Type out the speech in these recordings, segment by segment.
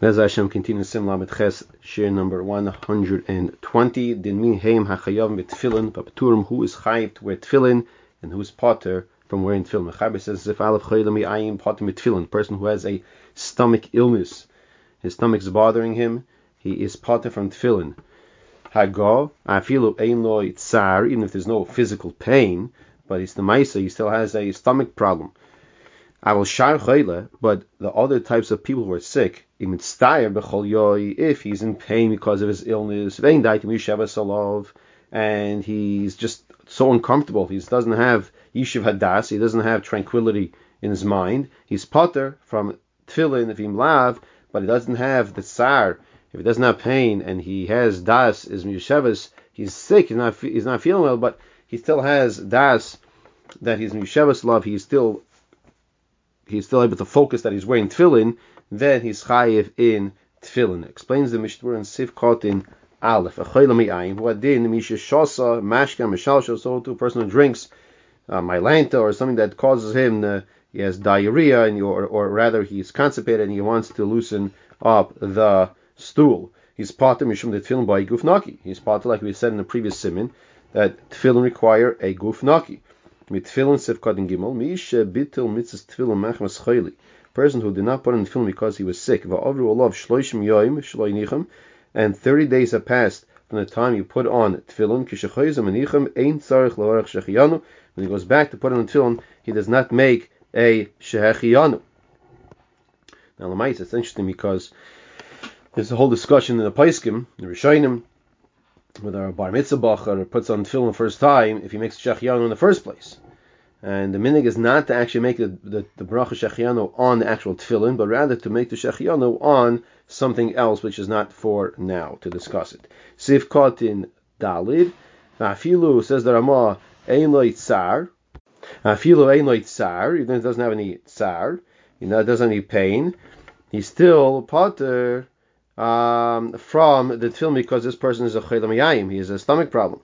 Bez Hashem continues Sim Lamed Ches, share number 120. Din min heim hachayav mit tefillin, who is chayiv to wear tefillin, and who is potter from wearing tefillin. Mechaber says, if alef chayiv ayim potter mit person who has a stomach illness, his stomach is bothering him, he is potter from tefillin. Hagav, afilu ein lo tsar, even if there's no physical pain, but it's the maisa, he still has a stomach problem. I will shar but the other types of people who are sick, if he's in pain because of his illness, and he's just so uncomfortable, he doesn't have yishuv hadas, he doesn't have tranquility in his mind. He's potter from tefillin if lav, but he doesn't have the tsar. If he doesn't have pain and he has das is miyushavas, he's sick, he's not he's not feeling well, but he still has das that he's miyushavas love. He's still he's still able to focus that he's wearing tefillin, then he's chayiv in tefillin. Explains the Mishnah in Sif Kotin Aleph. Achoylami din misha shosa mashka mishal shosa to a person who drinks uh, mylanta or something that causes him uh, he has diarrhea and or, or rather he's constipated and he wants to loosen up the stool. He's of mishum the tefillin by gufnaki. He's part like we said in the previous simin that tefillin require a gufnaki mit tefillin sefkadin gimel mishe bitul mitzvah tefillin machmas chayli. Person who did not put on the film because he was sick. And 30 days have passed from the time you put on tefillin. When he goes back to put on tefillin, he does not make a shechiyanu. Now, Lamais, it's interesting because there's a whole discussion in the Paiskim, the Rishonim, whether a bar mitzvah bacher puts on tefillin the first time if he makes shechianu in the first place. And the minig is not to actually make the, the, the bracha shechianu on the actual tefillin, but rather to make the shechianu on something else which is not for now to discuss it. Sif in dalid, afilu says the Ramah ein loy tsar, afilu ein loy tsar, even though it doesn't have any tsar, you know, it doesn't have any pain, he's still potter um, from the tefillin because this person is a chelam. He has a stomach problem.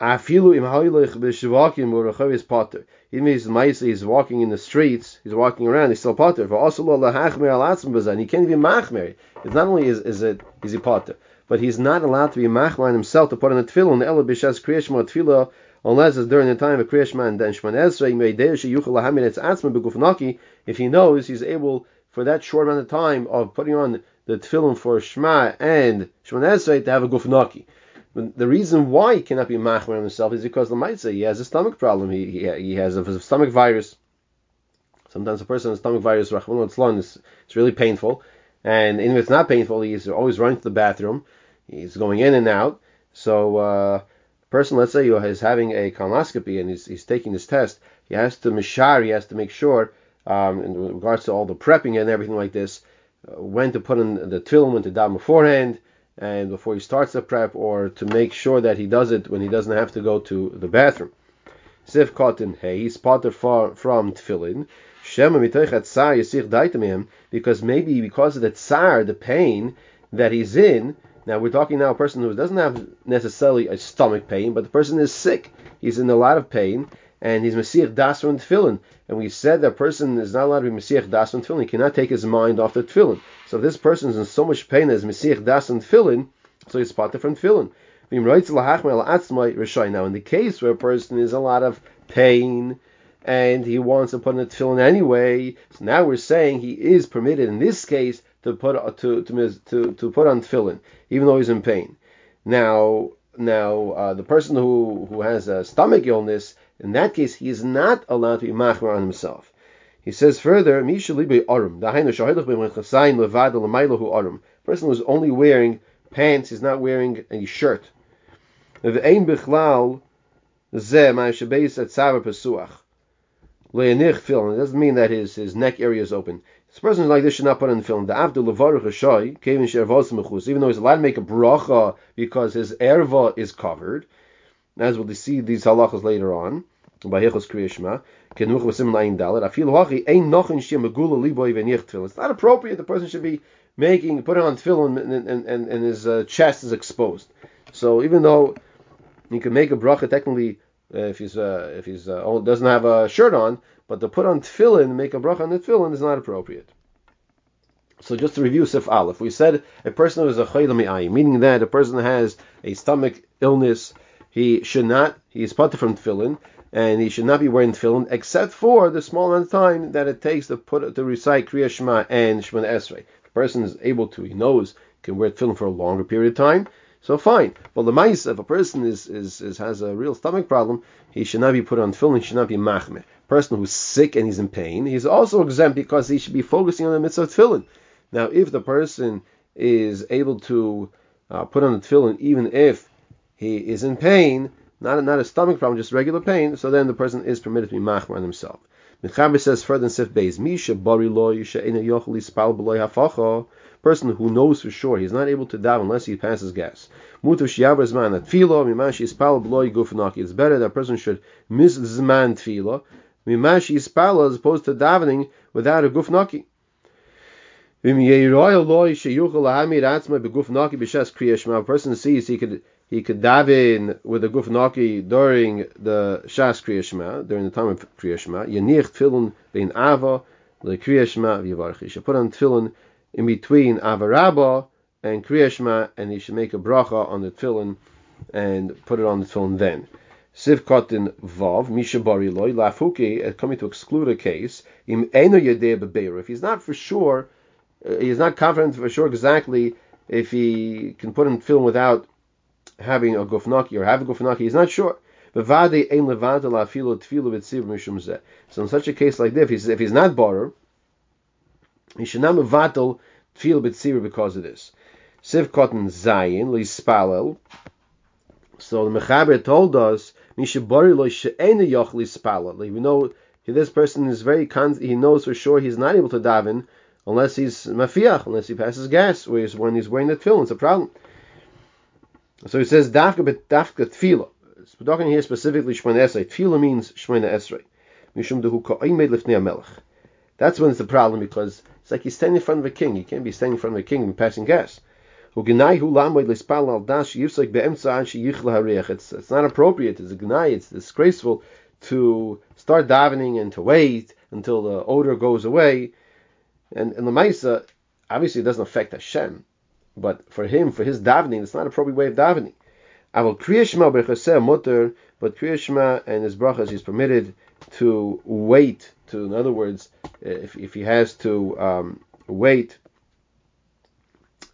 Afilu im ha'ilich b'shvakim u'rechavis potter. Even if he's he's walking in the streets, he's walking around, he's still potter. For also lahachmer al he can't even machmer. It's not only is, is it is he potter, but he's not allowed to be machmer himself to put on a tefillin. Ela b'shas kriyashma tefillah unless it's during the time of Kriyashma and Shmon Esrei, if he knows he's able for that short amount of time of putting on the tefillin for Shema and Shemon Esrei to have a gufnaki. The reason why he cannot be machmer himself is because the might say he has a stomach problem. He he, he has a, stomach virus. Sometimes a person has a stomach virus, it's, it's really painful. And even if it's not painful, he's always running to the bathroom. He's going in and out. So, uh, person, let's say, is having a colonoscopy and he's, he's taking this test, he has to mishar, he has to make sure, um, in regards to all the prepping and everything like this, uh, when to put in the tefillin, when to daven beforehand, and before he starts the prep, or to make sure that he does it when he doesn't have to go to the bathroom. Sif cotton hey, he's potter from tefillin. Because maybe because of the tsar, the pain that he's in. Now we're talking now a person who doesn't have necessarily a stomach pain, but the person is sick. He's in a lot of pain, and he's Masiach Das from Tefillin. And we said that person is not allowed to be Masiach Das from Tefillin. He cannot take his mind off the Tefillin. So this person is in so much pain as Masiach Das from Tefillin, so he's spotted from Tefillin. Now, in the case where a person is a lot of pain and he wants to put in a tefillin anyway, so now we're saying he is permitted in this case to put to to to, to put on tefillin, even though he's in pain. Now, now uh, the person who who has a stomach illness in that case, he is not allowed to be machmer on himself. He says further, arum. Person who's only wearing pants, he's not wearing any shirt. It doesn't mean that his, his neck area is open. This person like this should not put on the film. The Even though he's allowed to make a bracha because his erva is covered, as we'll see these halachas later on. Kriyashma, Kenuch. Afil Hachi Nochin Shem Megula Liboy Venich. It's not appropriate. The person should be making putting on tefillin and, and, and, and his uh, chest is exposed. So even though he can make a bracha technically uh, if he's uh, if he's uh, doesn't have a shirt on, but to put on tefillin and make a bracha on the tefillin is not appropriate. So just to review Sif Aleph, we said a person who is a chayla meaning that a person has a stomach illness, he should not, he is put from tefillin, and he should not be wearing tefillin except for the small amount of time that it takes to put to recite Kriya Shema and Shemana Esrei. If a person is able to, he knows, can wear tefillin for a longer period of time, so fine. But the mice, if a person is, is, is, has a real stomach problem, he should not be put on tefillin, he should not be machmeh. Person who's sick and he's in pain, he's also exempt because he should be focusing on the mitzvah of tefillin. Now, if the person is able to uh, put on the tefillin, even if he is in pain, not a, not a stomach problem, just regular pain, so then the person is permitted to be machmir on himself. Mechaber says further in Sif Beis, Misha bari lo yisha ina yochli spal b'loy hafacha. Person who knows for sure he's not able to daven unless he passes gas. Mutu shiyavar zman at tefillah mimashi spal b'loy gufnaki. It's better that person should miss zman tefillah mimashi spal as opposed to davening without a gufnaki. A person sees he could he could daven with a gufnaki during the Shas Kriya during the time of Kriya Shema. Yanich tefillin bein Ava the Kriya Shema v'yivarach. He should put on tefillin in between Ava Rabba and Kriya and he should make a bracha on the tefillin and put it on the tefillin then. Siv Kotin Vav, Misha Bariloi, Lafuki, coming to exclude a case, Im Eno Yedeh If he's not for sure uh, he's not confident for sure exactly if he can put in film without having a gufnaki or have a gufnaki. He's not sure. So in such a case like this, if he's, if he's not borrower, he should not mevatel tefillah b'tzibur because of this. Siv cotton zayin lispalel. So the mechaber told us mishabari lo she'ena yoch lispalel. We know this person is very con- he knows for sure he's not able to daven unless he's mafiach, unless he passes gas, when he's wearing the tefillin, it's a problem. So he says dafka dafka tefillah. We're talking here specifically shmona esrei. Tefillah means shmona esrei. Mishum dehu ka'imed lifnei melech. That's when it's a problem because it's like he's standing in front of a king. He can't be standing in front of a king and passing gas. It's, it's not appropriate. It's a gnai. It's disgraceful to start davening and to wait until the odor goes away and in the Maisa, obviously it doesn't affect Hashem, but for him, for his davening, it's not a appropriate way of davening. I will kriyashma b'chaseh mutter, but kriyashma and his brachas is permitted to wait. To, in other words, if, if he has to um, wait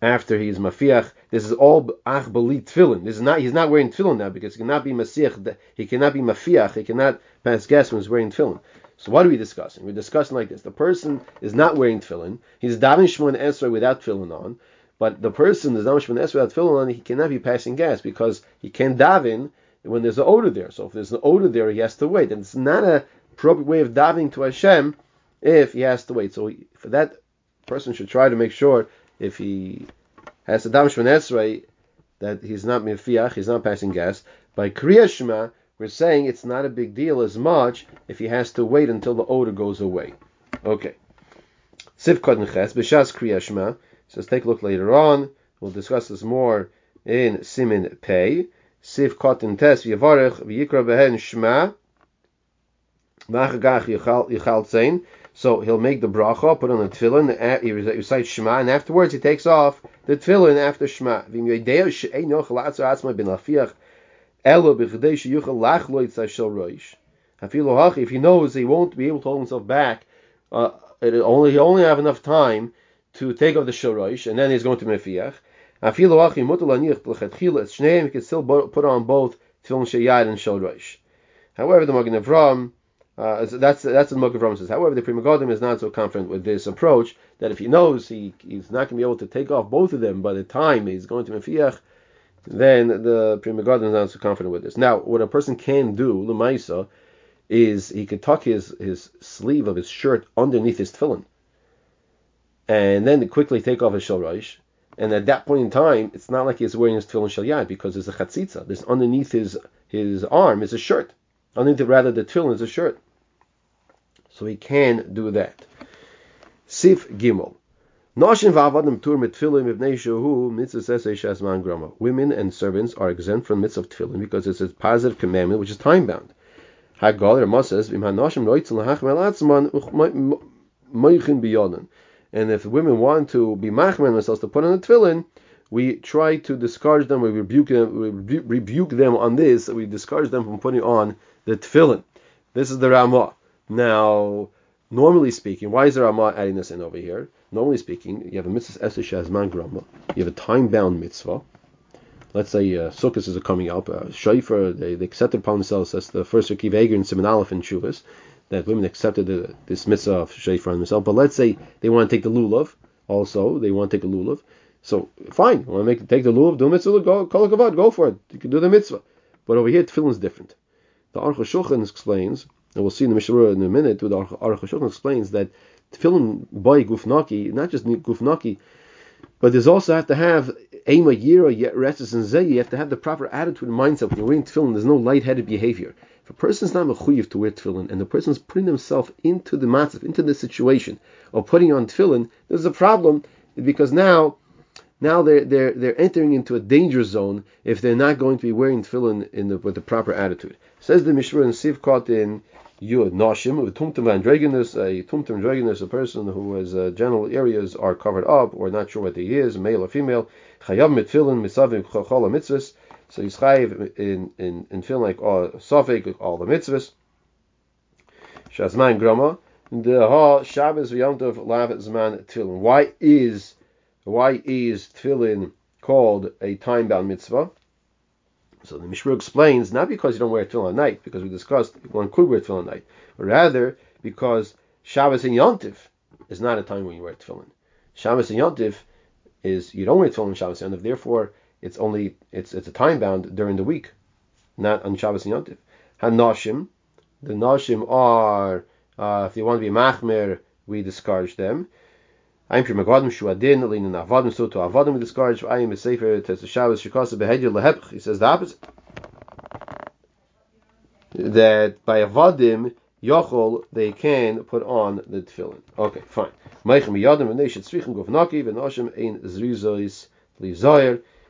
after he's mafiach, this is all ach bali tefillin. This is not he's not wearing tefillin now because he cannot be masiach. He cannot be mafiach. He cannot pass gas when he's wearing tefillin. So what are we discussing? We're discussing like this: the person is not wearing tefillin, he's davening shmon esrei without tefillin on, but the person davening shmon esrei without tefillin on, he cannot be passing gas because he can't daven when there's an odor there. So if there's an odor there, he has to wait, and it's not a appropriate way of davening to Hashem if he has to wait. So for that person should try to make sure if he has to daven shmon esrei that he's not mifiach, he's not passing gas. By kriya shema, we're saying it's not a big deal as much if he has to wait until the odor goes away. Okay. Siv Ches, B'Shas Kriyashma. Says take a look later on. We'll discuss this more in Simin Pei. Siv Kotin Tes V'Yavarech V'Yikra Behen Shma. Machagach Yichal Tzein. So he'll make the bracha, put on the tefillin, he recites Shema, and afterwards he takes off the tefillin after Shema. If he knows he won't be able to hold himself back, uh, only he only have enough time to take off the shorosh, and then he's going to mefiach. He can still put on both tefillin sheyad and shorosh. However, the Magen Avram, uh, that's that's the Magen Avram says. However, the Pri Megadim is not so confident with this approach that if he knows he, he's not going to be able to take off both of them by the time he's going to mefiach, then the Pri Megadim is not so confident with this. Now, what a person can do, Lemaisa, is he can tuck his, his sleeve of his shirt underneath his tefillin, and then quickly take off his shalraish. And at that point in time, it's not like he's wearing his tefillin shalyad because there's a chatzitza. There's underneath his his arm is a shirt. Underneath, rather, the tefillin is a shirt. So he can do that. Sif Gimel. Women and servants are exempt from mitzvah of tefillin because it's a positive commandment which is time bound. And if women want to be machmer themselves to put on the tefillin, we try to discourage them, we rebuke them, we rebuke them on this, we discourage them from putting on the tefillin. This is the Ramah. Now, normally speaking, why is the Ramah adding this in over here? Normally speaking, you have a mitzvah Esther Shazman Grama, you have a time-bound mitzvah. Let's say uh, Sukkot is coming up, uh, Shaifer, they, they accepted upon themselves as the first Rekiv Eger in Simon Aleph and Shuvas, that women accepted the, this mitzvah of Shaifer on themselves. But let's say they want to take the lulav, also, they want to take a lulav. So, fine, want to make take the lulav, do a mitzvah, go, call kavod, go for it. You can do the mitzvah. But over here, tefillin is different. The Aruch Shulchan explains, and we'll see in the Mishnah in a minute, the Aruch Shulchan explains that tefillin by gufnaki, not just gufnaki, but there's also have to have ema yira restless and zeh. You have to have the proper attitude and mindset when you're wearing tefillin. There's no light-headed behavior. If a person's not mechuyev to wear tefillin, and the person's putting himself into the matzav, into the situation of putting on tefillin, there's a problem because now now they're they're they're entering into a danger zone if they're not going to be wearing tefillin in the, with the proper attitude. Says the Mishra in Sivkot in Yud Nashim with tumtum androgynous, a tumtum androgynous, a person who has uh, genital areas are covered up or not sure what he is, male or female. Chayav mitfilin misavim chol mitzvahs. So he's chayiv in in in feeling like all sofik all the mitzvahs. Shazman grama the ha Shabbos v'yomtov lav zman tefillin. Why is why is tefillin called a time bound mitzvah? So the Mishra explains not because you don't wear tefillin at night, because we discussed one could wear tefillin at night, but rather because Shabbos and Yontif is not a time when you wear tefillin. Shabbos and Yontif is you don't wear tefillin on Shabbos Yontif, therefore it's only it's it's a time bound during the week, not on Shabbos and Yontif. Hanashim, the Nashim are uh, if they want to be machmer, we discourage them. I'm sure Magadim Shuadin, Linin Avadim, so to Avadim we discourage, I am a Sefer, Tes Shabbos, Shikasa Behedir Lehepch. He says the opposite. That by Avadim, Yochol, they can put on the tefillin. Okay, fine. Meichem Yadim, and Ein Zrizois.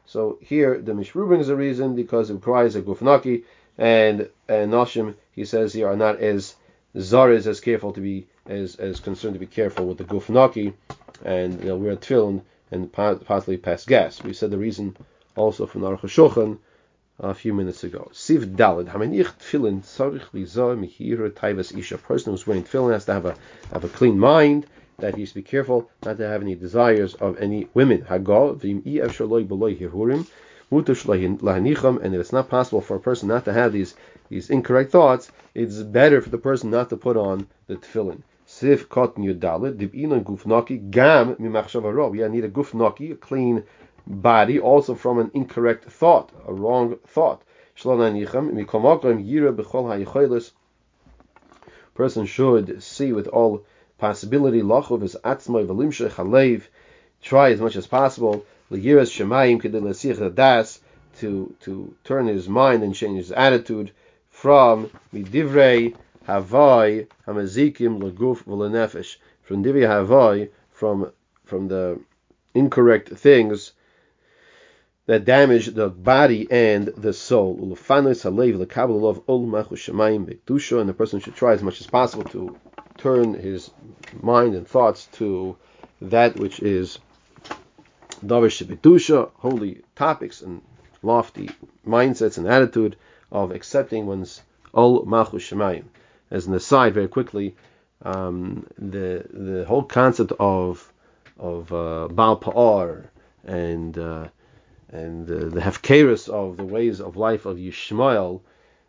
So here the Mishru brings a reason because it requires a Gufnaki, and, and Noshim, he says here, are not as Zariz as careful to be as, as concerned to be careful with the Gufnaki and they'll wear tefillin and possibly pass gas. We said the reason also from Aruch Shulchan a few minutes ago. Siv Dalid, Hamanich tefillin tzarich liza mihira taivas isha. A person who's wearing tefillin has to have a have a clean mind. That he has to be careful not to have any desires of any women. Hagal v'im i efshaloi b'loi hirurim and if it's not possible for a person not to have these these incorrect thoughts, it's better for the person not to put on the tefillin. Sif cotton yudalit, divina gufnaki, gam mimachshavaro. Yeah, need a gufnaki, a clean body, also from an incorrect thought, a wrong thought. Person should see with all possibility, lachov is atzmai v'limshech halev, try as much as possible, l'yiras shemayim kedil das, to to turn his mind and change his attitude from midivrei havai hamazikim leguf v'lenefesh. From divi havai, from from the incorrect things that damage the body and the soul. And the person should try as much as possible to turn his mind and thoughts to that which is holy topics and lofty mindsets and attitude of accepting one's ol malchus shemayim as an aside, very quickly, um, the the whole concept of of uh, Baal Pa'ar and uh, and the hefkerus of the ways of life of Yishmael,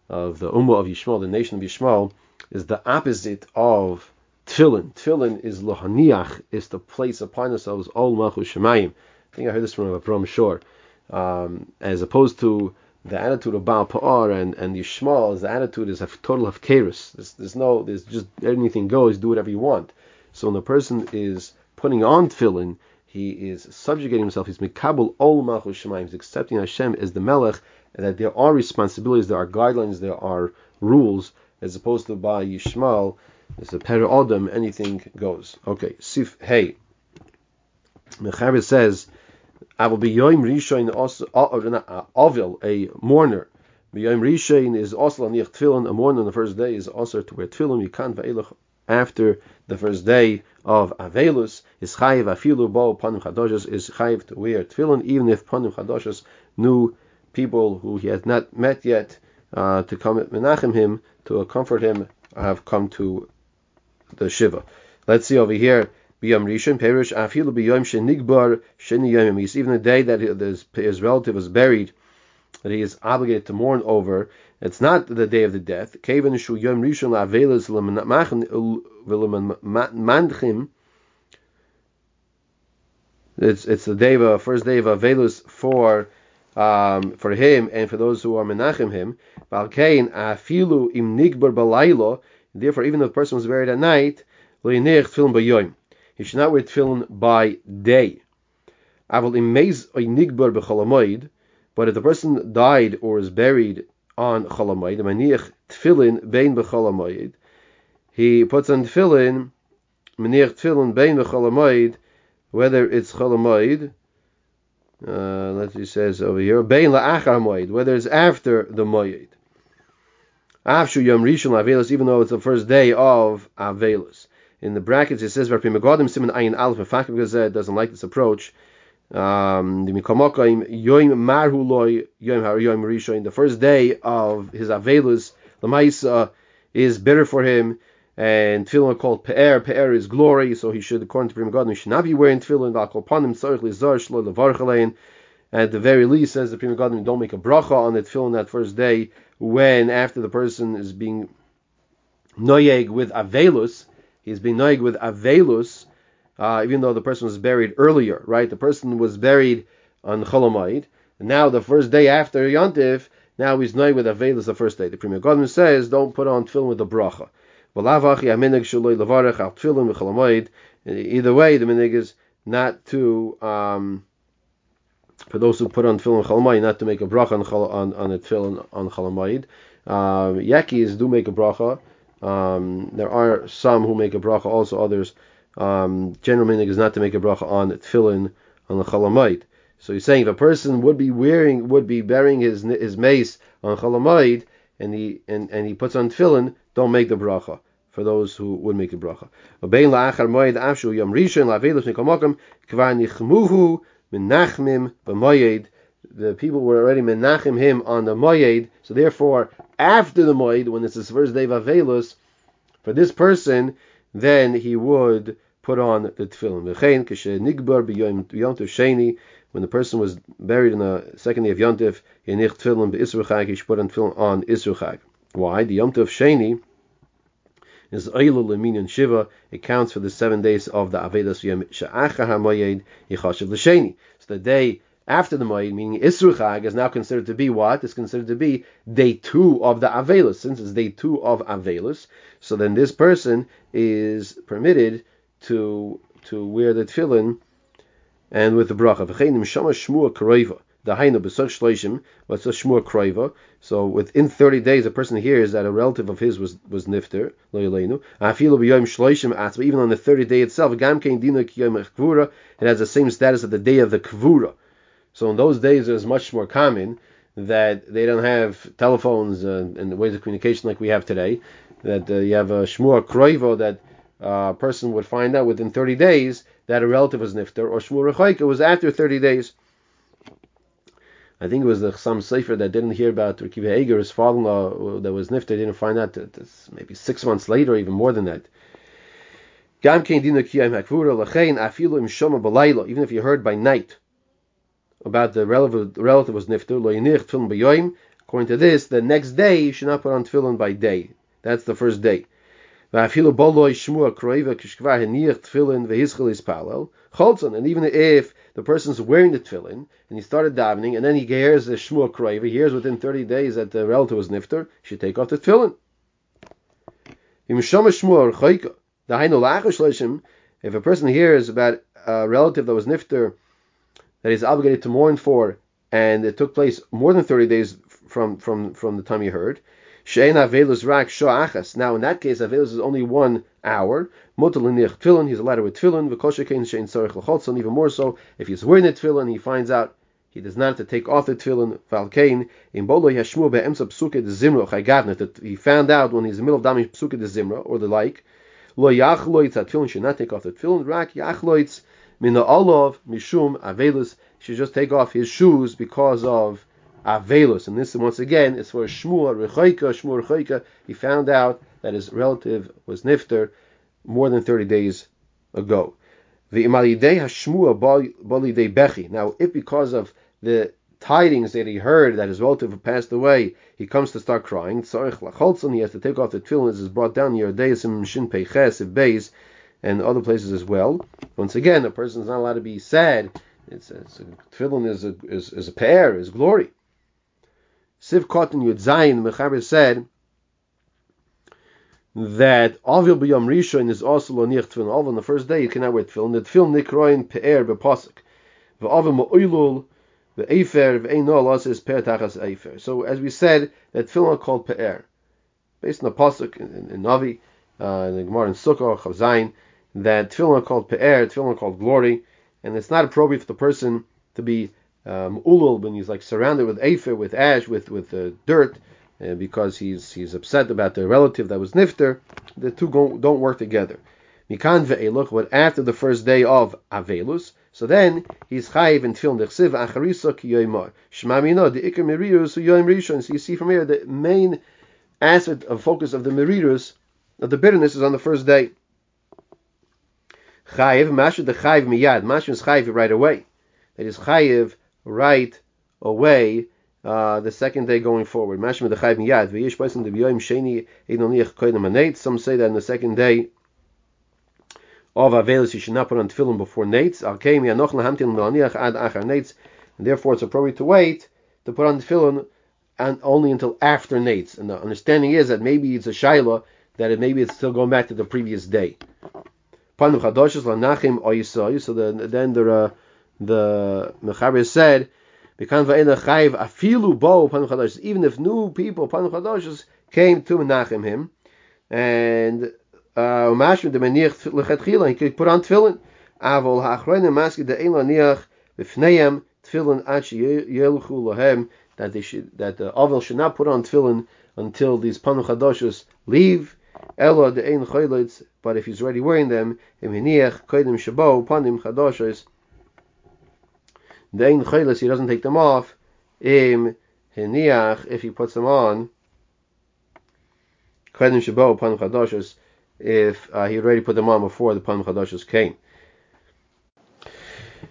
of the Ummah of Yishmael, the nation of Yishmael, is the opposite of Tefillin. Tefillin is lohaniach, is to place upon ourselves all malchus shemayim. I think I heard this from Avram Shor, um, as opposed to the attitude of Baal Pa'ar and, and Yishmael the attitude is a total of Keris. There's, there's no, there's just anything goes, do whatever you want. So when the person is putting on tefillin, he is subjugating himself. He's mikabel ol malchus shemayim. He's accepting Hashem as the melech, and that there are responsibilities, there are guidelines, there are rules, as opposed to by Yishmael, as a per adam, anything goes. Okay, sif hey. Mechaber says I will be Yom Rishon also Avil, a mourner. Yom Rishon is also Aniach Tefillin, a mourner on the first day is also to wear Tefillin. You can't after the first day of Avelus is chayiv afilu bo panim chadoshes is chayiv to wear tefillin even if panim chadoshes knew people who he has not met yet uh, to come menachem him to comfort him have come to the shiva. Let's see over here. Biyam Rishon Perish Afilu Biyam Shenigbar Sheni Yomim. Even the day that his, his relative was buried, that he is obligated to mourn over. It's not the day of the death. It's it's the day of first day of Avelus for um, for him and for those who are menachem him. Balkein afilu im nigbar balaylo. Therefore, even if the person was buried at night, He should not wear tefillin by day. Aval im meiz b'cholamoid. But if the person died or is buried on cholamoid, maniach bein he puts on tefillin, maniach bein whether it's cholamoid uh, let's see, says over here, Bein la'achar whether it's after the moed. Afshu yom rishon avelus, even though it's the first day of avelus. In the brackets, it says, megodim siman ayin alf mefakim gazed, doesn't like this approach. Um, the first day of his avelus, the maisa is better for him, and tefillin are called pe'er. Pe'er is glory, so he should, according to Pri Megadim, he should not be wearing tefillin. V'akol panim tzarich lizar shlo levarchalein. At the very least, says the Pri Megadim, don't make a bracha on the tefillin that first day when after the person is being noyeg with avelus, he's being noyeg with avelus, uh, even though the person was buried earlier, right? The person was buried on Cholomaid, now the first day after Yontif, now he's noyeg with avelus the first day. The Pri Megadim says, don't put on tefillin with the bracha. Either way, the minig is not to um, for those who put on tefillin chalamayid, not to make a bracha on on, on a tefillin on chalamayid. Um, yakis do make a bracha. Um, there are some who make a bracha, also others. Um, general meaning is not to make a bracha on tefillin on the chalamayid. So he's saying if a person would be wearing, would be burying his his mace on chalamayid, and he and, and he puts on tefillin, don't make the bracha for those who would make the bracha. The people were already menachim him on the moyed, so therefore after the moyed, when it's his first day of avelus, for this person, then he would put on the tefillin. When the person was buried in the second day of Yontif, he should put on tefillin on Isruchag. Why? The Yom Tov Sheni is Eilu Leminyan Shiva. It counts for the seven days of the Avedas Yom Sha'achar HaMoyed Yichashiv L'Sheni. So the day after the Moed, meaning Isru is now considered to be what? It's considered to be day two of the Avelis. Since it's day two of Avelis, so then this person is permitted to to wear the tefillin and with the bracha. So within 30 days, a person hears that a relative of his was was nifter. Even on the 30th day itself. It has the same status of the day of the kvura. So in those days, it was much more common that they don't have telephones uh, and ways of communication like we have today. That uh, you have a shmua kroivo that uh, a person would find out within 30 days that a relative was nifter, or shmua rechoika was after 30 days. I think it was the, some sefer that didn't hear about Rikiv Eger, his father-in-law that was nifter, didn't find out that maybe six months later, even more than that. Even if you heard by night about the relative, relative was nifter, according to this, the next day you should not put on tefillin by day. That's the first day. And even if the person's wearing the tefillin and he started davening, and then he hears the shmua krayva, he hears within 30 days that the relative was nifter, he should take off the tefillin. If a person hears about a relative that was nifter that he's obligated to mourn for, and it took place more than 30 days from, from, from the time he heard, Rak. Now in that case, Avelus is only one hour. He's allowed to wear Tefillin. Even more so, if he's wearing the Tefillin, he finds out he does not have to take off the Tefillin. In Bolo. That he found out when he's in the middle of Dami Psuke de Zimra or the like. Lo yachloitz tefillin should not take off the tefillin. Rak yachloitz min the olav mishum avelus should just take off his shoes because of avelus. And this once again is for Shmuel Rechoika. Shmuel Rechoika. He found out that his relative was nifter more than thirty days ago. The imalidei hashmua bali de bechi. Now, if because of the tidings that he heard that his relative had passed away, he comes to start crying. He has to take off the tefillin as is brought down here, Deisim Shin Peiches, Beis, and other places as well. Once again, a person is not allowed to be sad. It's, it's a, tefillin is a, is, is a pair, is glory. Siv Cotton Yud Zayin, Mechaber said that Avil B'Yom Rishon is also lo nich tefillin. Avil on the first day you cannot wear tefillin. The tefillin nikroin pe'er b'pasuk. V'avil ma'oilul the Efer Ve'enol is Per Tachas Efer. So as we said, that tefillin are called Pe'er. Based on the Pasuk in, in, in Navi, uh, in the Gemara in Sukkah, Chavzayin, that tefillin are called Pe'er, tefillin are called glory, and it's not appropriate for the person to be um, ulul when he's like surrounded with Efer, with ash, with, with uh, dirt, uh, because he's he's upset about the relative that was nifter. The two go, don't work together. Mikan ve'eluk, but after the first day of Avelus, so then he's chayiv in tefillin dechsiv acharisa ki yoymar. Shema mino the ikar merirus yoyim rishon. So you see from here the main aspect of focus of the merirus of the bitterness is on the first day. Chayiv mashu the chayiv miyad. Mashu is chayiv right away. That is chayiv right away. Uh, the second day going forward. Some say that in the second day of Avelis, you should not put on tefillin before nates. And therefore, it's appropriate to wait to put on tefillin and only until after nates. And the understanding is that maybe it's a shaila that it, maybe it's still going back to the previous day. So the, then the uh, the Mechaber said, even if new people came to Menachem him, and umashim de menich lechatchila. He could put on tefillin. Avol ha'achroine maski de ein laniach b'fneihem tefillin ad yeluchu lahem. That they should that the avol should not put on tefillin until these panu chadoshos leave. Elo de ein choylitz. But if he's already wearing them, im hiniach koidim shabo panim chadoshos. The ein choylitz he doesn't take them off. Im hiniach if he puts them on. Koidim shabo panim chadoshos if uh, he already put them on before the Pan Chadashos came.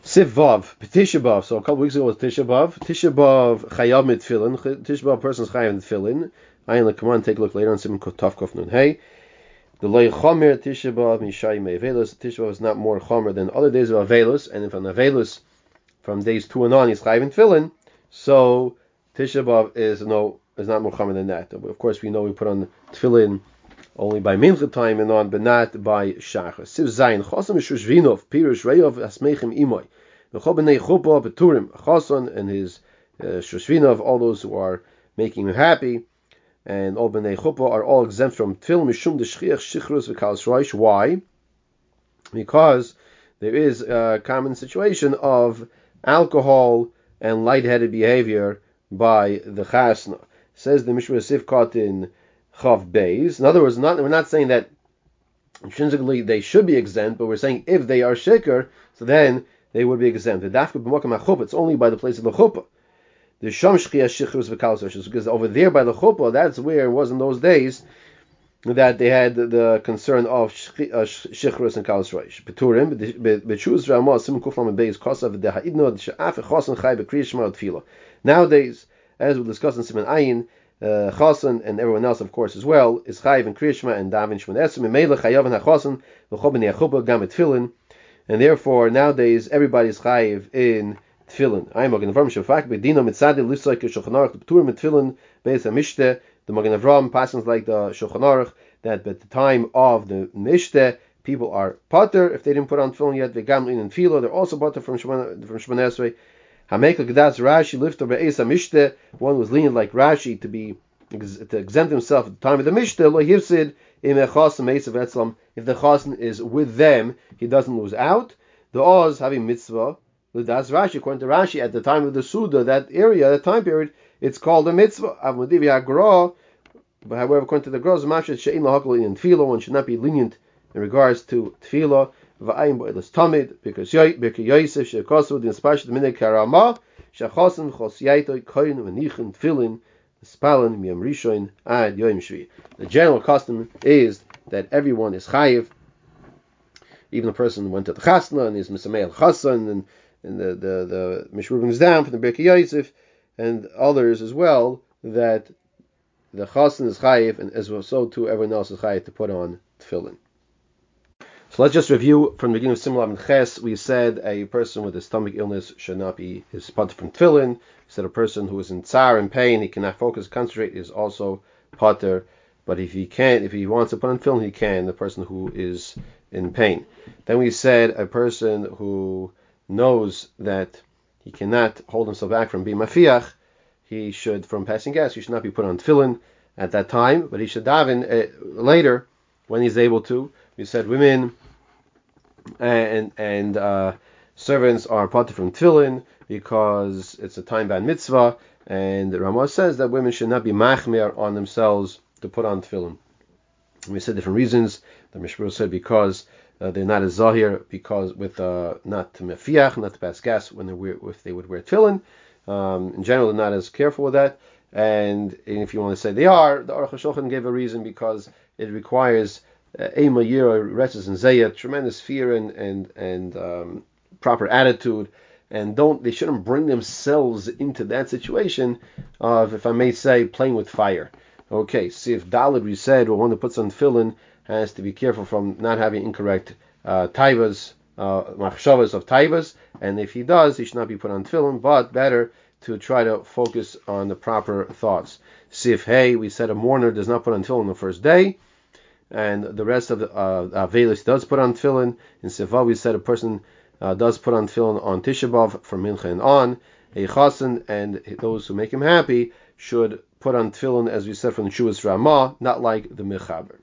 Sivav, Tisha So a couple weeks ago was Tisha B'av. Tisha B'av Chayav mit Tefillin. Tisha B'av person's Chayav mit Tefillin. Ayin, come on, take a look later on Simon Tov Nun Hey. The Lei Chomer Tisha B'av Mishai Me'avelus. Tisha is not more Chomer than other days of Avelus, and if an Avelus from days two and on is Chayav in Tefillin, so Tisha is no is not more Chomer than that. Of course, we know we put on Tefillin only by mincha time and on, but not by shachar. Siv zayin chosam mishrushvinov pirush reyov asmechim imoy. V'chobenei chupa beturim choson and his uh, shushvinov, all those who are making him happy, and all bnei chupa are all exempt from tefillah mishum deshchiach shichrus v'kalas roish. Why? Because there is a common situation of alcohol and lightheaded behavior by the chasna. Says the Mishra Sifkot in Chav Beis. In other words, not, we're not saying that intrinsically they should be exempt, but we're saying if they are shikr, so then they would be exempt. The dafka b'mokam it's only by the place of the chuppah. The sham shchiyah shichrus v'kalos because over there by the chuppah, that's where it was in those days that they had the concern of uh, shichrus and kalos roish. Peturim b'chuz ramah sim kuflam beis kosav deha'idno she'af chosan chay b'kriyishma tefillah. Nowadays, as we discussed in Simon Ayin, uh, Chasan and everyone else, of course, as well, is Chayiv and Kriyashma and Davin Shmon Esrim, and Meila Chayav and HaChasan, V'choben Yachuba, Gam Tefillin, and therefore, nowadays, everybody is Chayiv in Tefillin. I'm Magen Avram Shafak, Bedino Mitzadi, Lusay Shulchan the Pturim Tefillin, Beis HaMishteh, the Magen Avram passes like the Shulchan that at the time of the Mishteh, people are potter if they didn't put on tefillin yet. They gamlin and filo, they're also potter from Shemon from Shemon Esrei. Hameka Gadas Rashi lifter be'esa mishte. One was lenient like Rashi to be to exempt himself at the time of the Mishnah. Lo hifsid im echasim esav etzlam. If the chasim is with them, he doesn't lose out. The Oz having mitzvah. That's Rashi. According to Rashi, at the time of the Suda, that area, that time period, it's called a mitzvah. But however, according to the Lahakal in one should not be lenient in regards to tefillah, because din minei karama, chos yaito koyin spalin miyam rishoin ad shvi. The general custom is that everyone is chayiv, even a person went to the chasna and is misameil chasan, and, and the, the, the Mishruben is down from the Birkei Yosef, and others as well, that the chasen is chayiv, and as well so too everyone else is chayiv to put on tefillin. So let's just review from the beginning of Simulav and Ches. We said a person with a stomach illness should not be his potter from tefillin. We said a person who is in tsar and pain, he cannot focus, concentrate, is also potter. But if he can't, if he wants to put on tefillin, he can. The person who is in pain. Then we said a person who knows that he cannot hold himself back from being mafiach, he should, from passing gas, he should not be put on tefillin at that time, but he should daven uh, later when he's able to. We said women and and uh, servants are parted from tefillin because it's a time bound mitzvah, and Ramah says that women should not be machmir on themselves to put on tefillin. We said different reasons. The Mishmur said because uh, they're not as zahir, because with uh, not to mefiach, not to pass gas when they wear, if they would wear tefillin. Um, in general, they're not as careful with that. And if you want to say they are, the Aruch HaShulchan gave a reason because it requires Ema Yira, Retzes and Zayah, tremendous fear and and and um, proper attitude, and don't they shouldn't bring themselves into that situation of, if I may say, playing with fire. Okay, see if Dalid we said, well, one that puts on tefillin has to be careful from not having incorrect uh, taivas, uh, machshavas of taivas, and if he does, he should not be put on tefillin, but better to try to focus on the proper thoughts. See if hey, we said a mourner does not put on tefillin the first day, and the rest of the uh, Avelis does put on tefillin. In Seva, we said a person uh, does put on tefillin on Tisha B'av from Mincha and on. A chasen and those who make him happy should put on tefillin, as we said from the Shuas Ramah, not like the Mechaber.